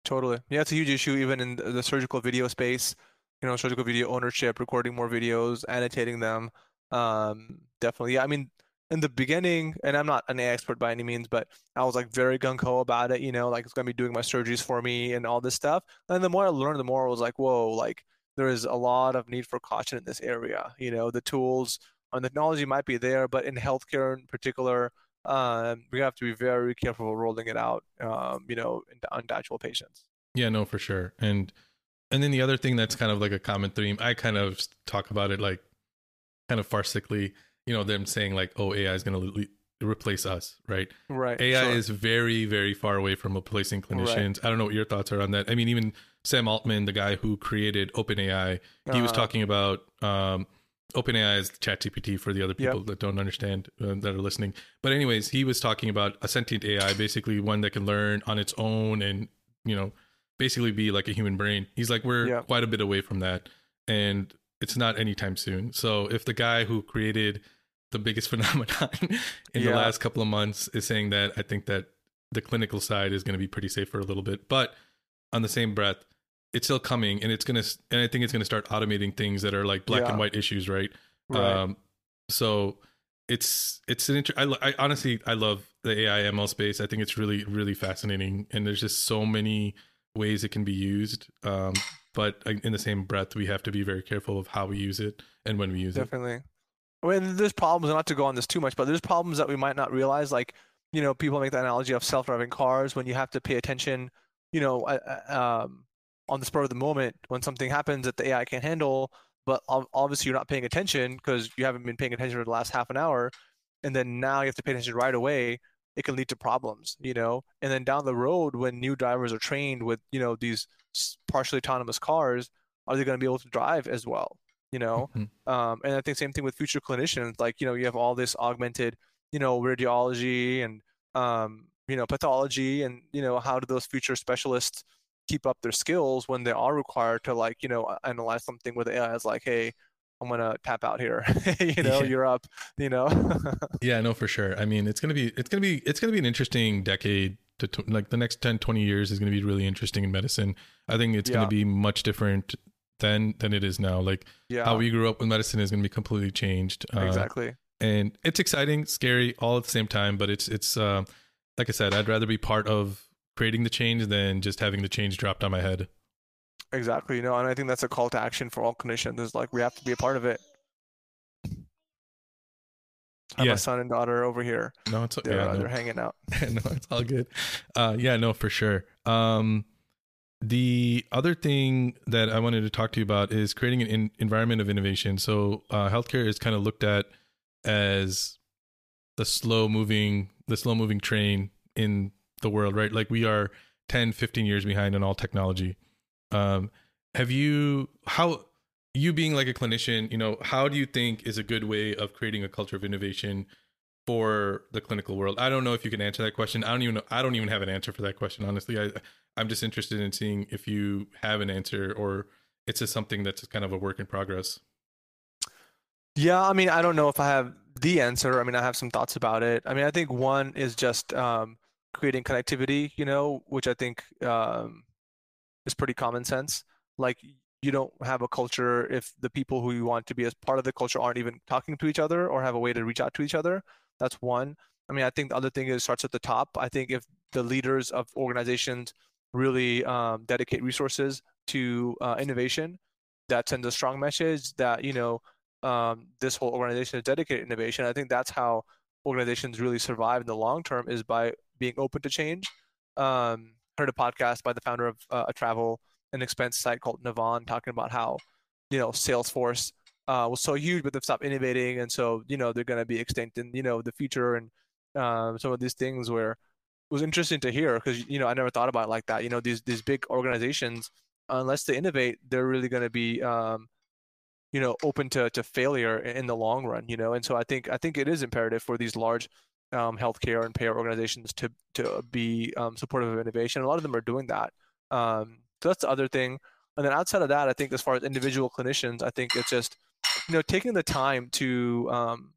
Totally, yeah, it's a huge issue even in the surgical video space. You know, surgical video ownership, recording more videos, annotating them. Um, definitely, yeah. I mean, in the beginning, and I'm not an expert by any means, but I was like very gung ho about it. You know, like it's gonna be doing my surgeries for me and all this stuff. And the more I learned, the more I was like, whoa, like there is a lot of need for caution in this area. You know, the tools and technology might be there, but in healthcare in particular, um, we have to be very careful rolling it out. Um, you know, into, actual patients. Yeah, no, for sure. And and then the other thing that's kind of like a common theme, I kind of talk about it like kind of farcically. You know, them saying like, "Oh, AI is going to replace us," right? Right. AI sure. is very, very far away from replacing clinicians. Right. I don't know what your thoughts are on that. I mean, even Sam Altman, the guy who created OpenAI, he uh, was uh-huh. talking about um, OpenAI is ChatGPT for the other people yep. that don't understand uh, that are listening. But anyways, he was talking about a sentient AI, basically one that can learn on its own and you know basically be like a human brain. He's like we're yep. quite a bit away from that, and it's not anytime soon. So if the guy who created the biggest *laughs* phenomenon in yeah. the last couple of months is saying that, I think that the clinical side is going to be pretty safe for a little bit, but on the same breath it's still coming and it's gonna and i think it's gonna start automating things that are like black yeah. and white issues right? right um so it's it's an inter- I, I honestly i love the ai ml space i think it's really really fascinating and there's just so many ways it can be used um but in the same breath we have to be very careful of how we use it and when we use definitely. it definitely I mean, there's problems not to go on this too much but there's problems that we might not realize like you know people make the analogy of self-driving cars when you have to pay attention you know um on the spur of the moment when something happens that the AI can't handle, but obviously you're not paying attention because you haven't been paying attention for the last half an hour, and then now you have to pay attention right away. It can lead to problems, you know. And then down the road, when new drivers are trained with you know these partially autonomous cars, are they going to be able to drive as well? You know, mm-hmm. um, and I think same thing with future clinicians. Like you know, you have all this augmented, you know, radiology and um, you know pathology, and you know how do those future specialists keep up their skills when they are required to like you know analyze something with AI as like hey I'm gonna tap out here *laughs* you know yeah. you're up you know *laughs* yeah no for sure I mean it's gonna be it's gonna be it's gonna be an interesting decade to like the next 10 20 years is gonna be really interesting in medicine I think it's yeah. gonna be much different then than it is now like yeah. how we grew up with medicine is gonna be completely changed uh, exactly and it's exciting scary all at the same time but it's it's uh, like I said I'd rather be part of creating the change than just having the change dropped on my head. Exactly, you know, and I think that's a call to action for all clinicians. Is like we have to be a part of it. I have yeah. my son and daughter over here. No, it's they're, yeah, uh, no. they're hanging out. *laughs* no, it's all good. Uh, yeah, no, for sure. Um, the other thing that I wanted to talk to you about is creating an in- environment of innovation. So, uh, healthcare is kind of looked at as the slow moving, the slow moving train in the world, right? Like we are 10, 15 years behind in all technology. Um, have you, how, you being like a clinician, you know, how do you think is a good way of creating a culture of innovation for the clinical world? I don't know if you can answer that question. I don't even know. I don't even have an answer for that question. Honestly, I, I'm just interested in seeing if you have an answer or it's just something that's kind of a work in progress. Yeah, I mean, I don't know if I have the answer. I mean, I have some thoughts about it. I mean, I think one is just um, creating connectivity, you know, which I think um, is pretty common sense. Like you don't have a culture if the people who you want to be as part of the culture aren't even talking to each other or have a way to reach out to each other. That's one. I mean, I think the other thing is starts at the top. I think if the leaders of organizations really um, dedicate resources to uh, innovation, that sends a strong message that you know um, this whole organization is dedicated to innovation. I think that's how organizations really survive in the long term is by being open to change. Um, heard a podcast by the founder of uh, a travel and expense site called Navan talking about how, you know, Salesforce uh, was so huge, but they've stopped innovating, and so you know they're going to be extinct in you know the future and um, some of these things where it was interesting to hear because you know I never thought about it like that. You know, these these big organizations, unless they innovate, they're really going to be um, you know open to to failure in the long run. You know, and so I think I think it is imperative for these large um, healthcare and payer organizations to to be um, supportive of innovation. A lot of them are doing that. Um, so that's the other thing. And then outside of that, I think as far as individual clinicians, I think it's just you know taking the time to um,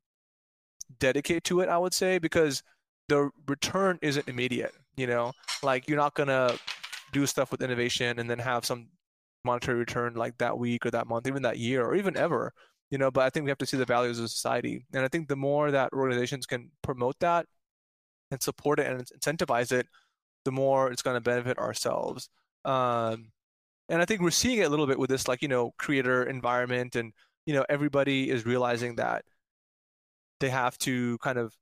dedicate to it. I would say because the return isn't immediate. You know, like you're not gonna do stuff with innovation and then have some monetary return like that week or that month, even that year, or even ever you know but i think we have to see the values of society. And i think the more that organizations can promote that and support it and incentivize it the more it's going to benefit ourselves. Um, and i think we're seeing it a little bit with this like you know creator environment and you know everybody is realizing that they have to kind of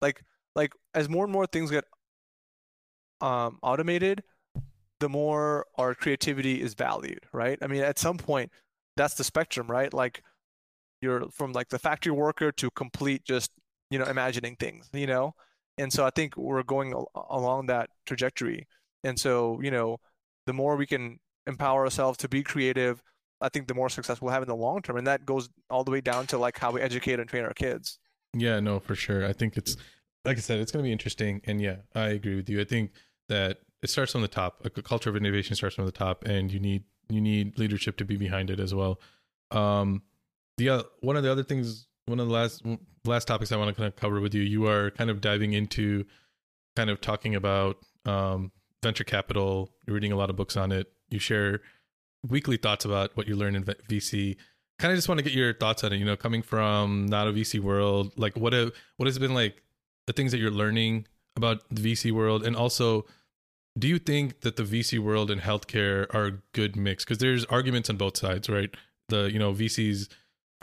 like like as more and more things get um, automated the more our creativity is valued right? I mean at some point that's the spectrum, right? Like you're from like the factory worker to complete just you know imagining things, you know. And so I think we're going al- along that trajectory. And so you know, the more we can empower ourselves to be creative, I think the more success we'll have in the long term. And that goes all the way down to like how we educate and train our kids. Yeah, no, for sure. I think it's like I said, it's going to be interesting. And yeah, I agree with you. I think that it starts from the top. A culture of innovation starts from the top, and you need you need leadership to be behind it as well. Um, the uh, one of the other things, one of the last last topics I want to kind of cover with you, you are kind of diving into, kind of talking about um, venture capital. You're reading a lot of books on it. You share weekly thoughts about what you learn in VC. Kind of just want to get your thoughts on it. You know, coming from not a VC world, like what have, what has been like the things that you're learning about the VC world, and also do you think that the VC world and healthcare are a good mix? Because there's arguments on both sides, right? The you know VCs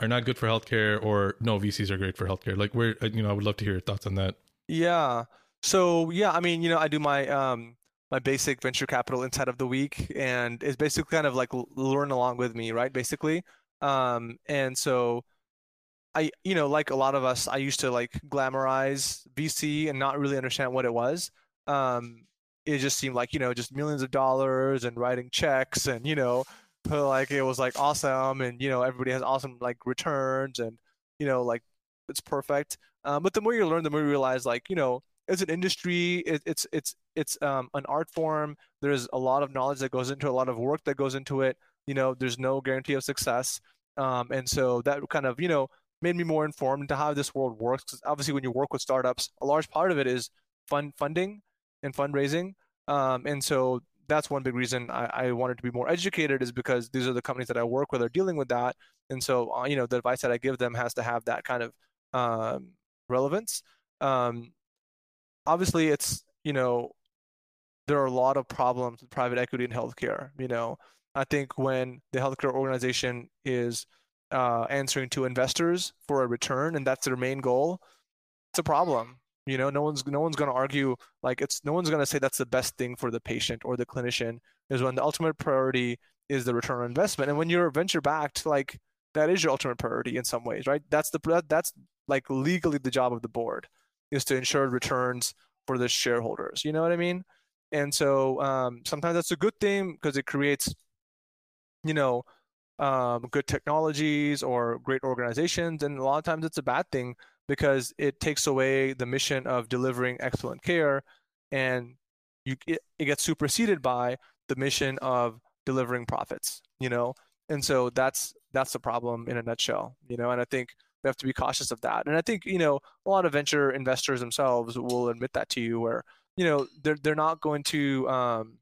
are not good for healthcare, or no VCs are great for healthcare. Like where uh, you know, I would love to hear your thoughts on that. Yeah. So yeah, I mean, you know, I do my um my basic venture capital insight of the week, and it's basically kind of like learn along with me, right? Basically, um, and so I, you know, like a lot of us, I used to like glamorize VC and not really understand what it was. Um, it just seemed like you know just millions of dollars and writing checks and you know like it was like awesome and you know everybody has awesome like returns and you know like it's perfect. Um, but the more you learn the more you realize like you know it's an industry it, it's it's it's um, an art form. There's a lot of knowledge that goes into a lot of work that goes into it. You know there's no guarantee of success. Um, and so that kind of you know made me more informed into how this world works because obviously when you work with startups a large part of it is fund funding and fundraising um, and so that's one big reason I, I, wanted to be more educated is because these are the companies that I work with are dealing with that, and so uh, you know the advice that I give them has to have that kind of um, relevance. Um, obviously, it's you know there are a lot of problems with private equity in healthcare. You know, I think when the healthcare organization is uh, answering to investors for a return and that's their main goal, it's a problem. You know, no one's no one's going to argue like it's no one's going to say that's the best thing for the patient or the clinician. Is when the ultimate priority is the return on investment, and when you're venture backed, like that is your ultimate priority in some ways, right? That's the that's like legally the job of the board is to ensure returns for the shareholders. You know what I mean? And so um, sometimes that's a good thing because it creates, you know, um, good technologies or great organizations, and a lot of times it's a bad thing because it takes away the mission of delivering excellent care and you it, it gets superseded by the mission of delivering profits you know? And so that's that's the problem in a nutshell you know? And i think we have to be cautious of that. And i think you know a lot of venture investors themselves will admit that to you where you know they're they're not going to um,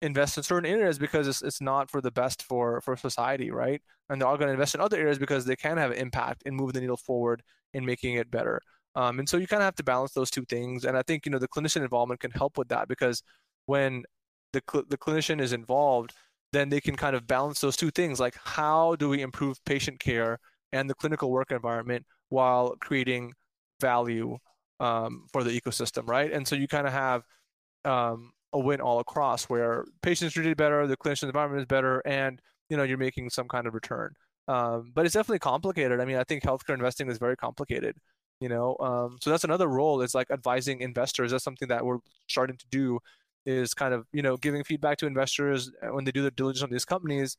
invest in certain areas because it's, it's not for the best for for society right? And they're all going to invest in other areas because they can have impact and move the needle forward in making it better um, and so you kind of have to balance those two things and i think you know the clinician involvement can help with that because when the, cl- the clinician is involved then they can kind of balance those two things like how do we improve patient care and the clinical work environment while creating value um, for the ecosystem right and so you kind of have um, a win all across where patients treated better, the clinician environment is better, and you know you're making some kind of return. Um, but it's definitely complicated. I mean, I think healthcare investing is very complicated. You know, um, so that's another role. Is like advising investors. That's something that we're starting to do. Is kind of you know giving feedback to investors uh, when they do their diligence on these companies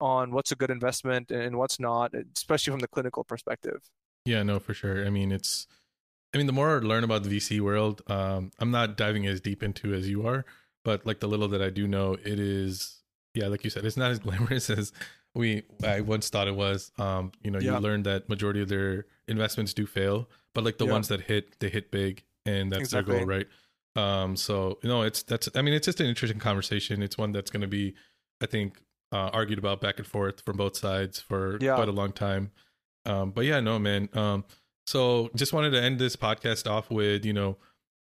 on what's a good investment and what's not, especially from the clinical perspective. Yeah, no, for sure. I mean, it's I mean, the more I learn about the VC world, um, I'm not diving as deep into as you are, but like the little that I do know, it is, yeah, like you said, it's not as glamorous *laughs* as we I once thought it was. Um, you know, yeah. you learn that majority of their investments do fail, but like the yeah. ones that hit, they hit big, and that's exactly. their goal, right? Um, so you know, it's that's. I mean, it's just an interesting conversation. It's one that's going to be, I think, uh, argued about back and forth from both sides for yeah. quite a long time. Um, but yeah, no, man. Um, so just wanted to end this podcast off with, you know,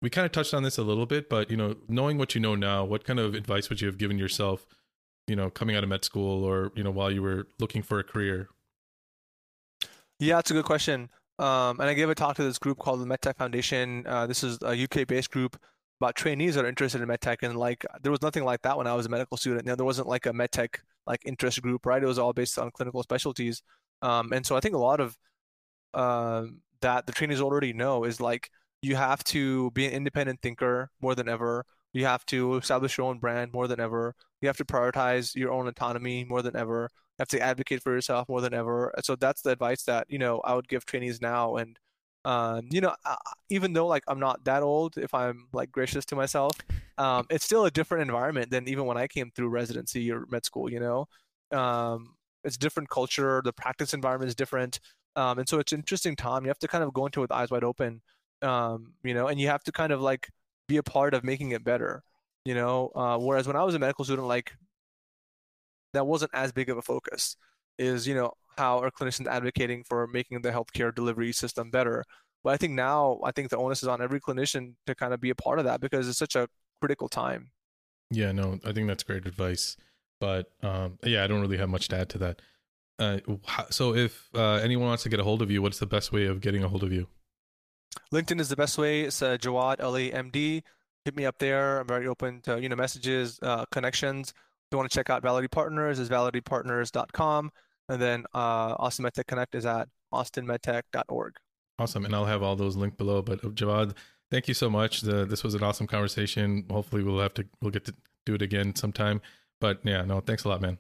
we kind of touched on this a little bit, but you know, knowing what you know now, what kind of advice would you have given yourself, you know, coming out of med school or, you know, while you were looking for a career? Yeah, it's a good question. Um, and I gave a talk to this group called the MedTech Foundation. Uh, this is a UK-based group about trainees that are interested in medtech, and like there was nothing like that when I was a medical student. Know, there wasn't like a medtech like interest group, right? It was all based on clinical specialties. Um, and so I think a lot of um, that the trainees already know is like you have to be an independent thinker more than ever. You have to establish your own brand more than ever. You have to prioritize your own autonomy more than ever. You have to advocate for yourself more than ever. So that's the advice that you know I would give trainees now. And um, you know, even though like I'm not that old, if I'm like gracious to myself, um, it's still a different environment than even when I came through residency or med school. You know, um, it's different culture. The practice environment is different. Um, and so it's interesting time. You have to kind of go into it with eyes wide open, um, you know, and you have to kind of like be a part of making it better, you know. Uh, whereas when I was a medical student, like that wasn't as big of a focus. Is you know how are clinicians advocating for making the healthcare delivery system better? But I think now I think the onus is on every clinician to kind of be a part of that because it's such a critical time. Yeah, no, I think that's great advice. But um, yeah, I don't really have much to add to that. Uh, so if uh, anyone wants to get a hold of you, what's the best way of getting a hold of you? LinkedIn is the best way. It's uh, Jawad Ali MD. hit me up there. I'm very open to you know messages, uh, connections. If you want to check out Vality Partners, is valitypartners.com, and then uh, Austin MedTech Connect is at austinmedtech.org. Awesome, and I'll have all those linked below. But uh, Jawad, thank you so much. The, this was an awesome conversation. Hopefully, we'll have to we'll get to do it again sometime. But yeah, no, thanks a lot, man.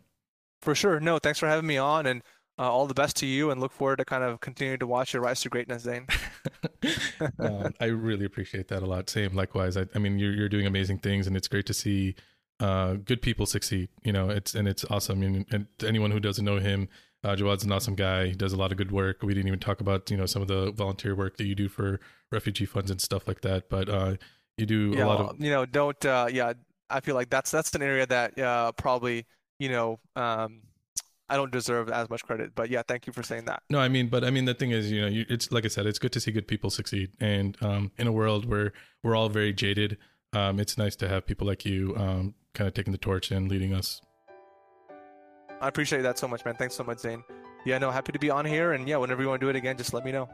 For sure. No, thanks for having me on, and uh, all the best to you, and look forward to kind of continuing to watch your rise to greatness, Zain. *laughs* uh, I really appreciate that a lot. Same, likewise. I, I mean, you're you're doing amazing things, and it's great to see uh, good people succeed. You know, it's and it's awesome. And, and anyone who doesn't know him, uh, Jawad's an awesome guy. He does a lot of good work. We didn't even talk about you know some of the volunteer work that you do for refugee funds and stuff like that. But uh, you do yeah, a lot of you know don't uh, yeah. I feel like that's that's an area that uh, probably you know um, I don't deserve as much credit. But yeah, thank you for saying that. No, I mean, but I mean the thing is, you know, you, it's like I said, it's good to see good people succeed, and um, in a world where we're all very jaded, um, it's nice to have people like you um, kind of taking the torch and leading us. I appreciate that so much, man. Thanks so much, Zain. Yeah, no, happy to be on here, and yeah, whenever you want to do it again, just let me know.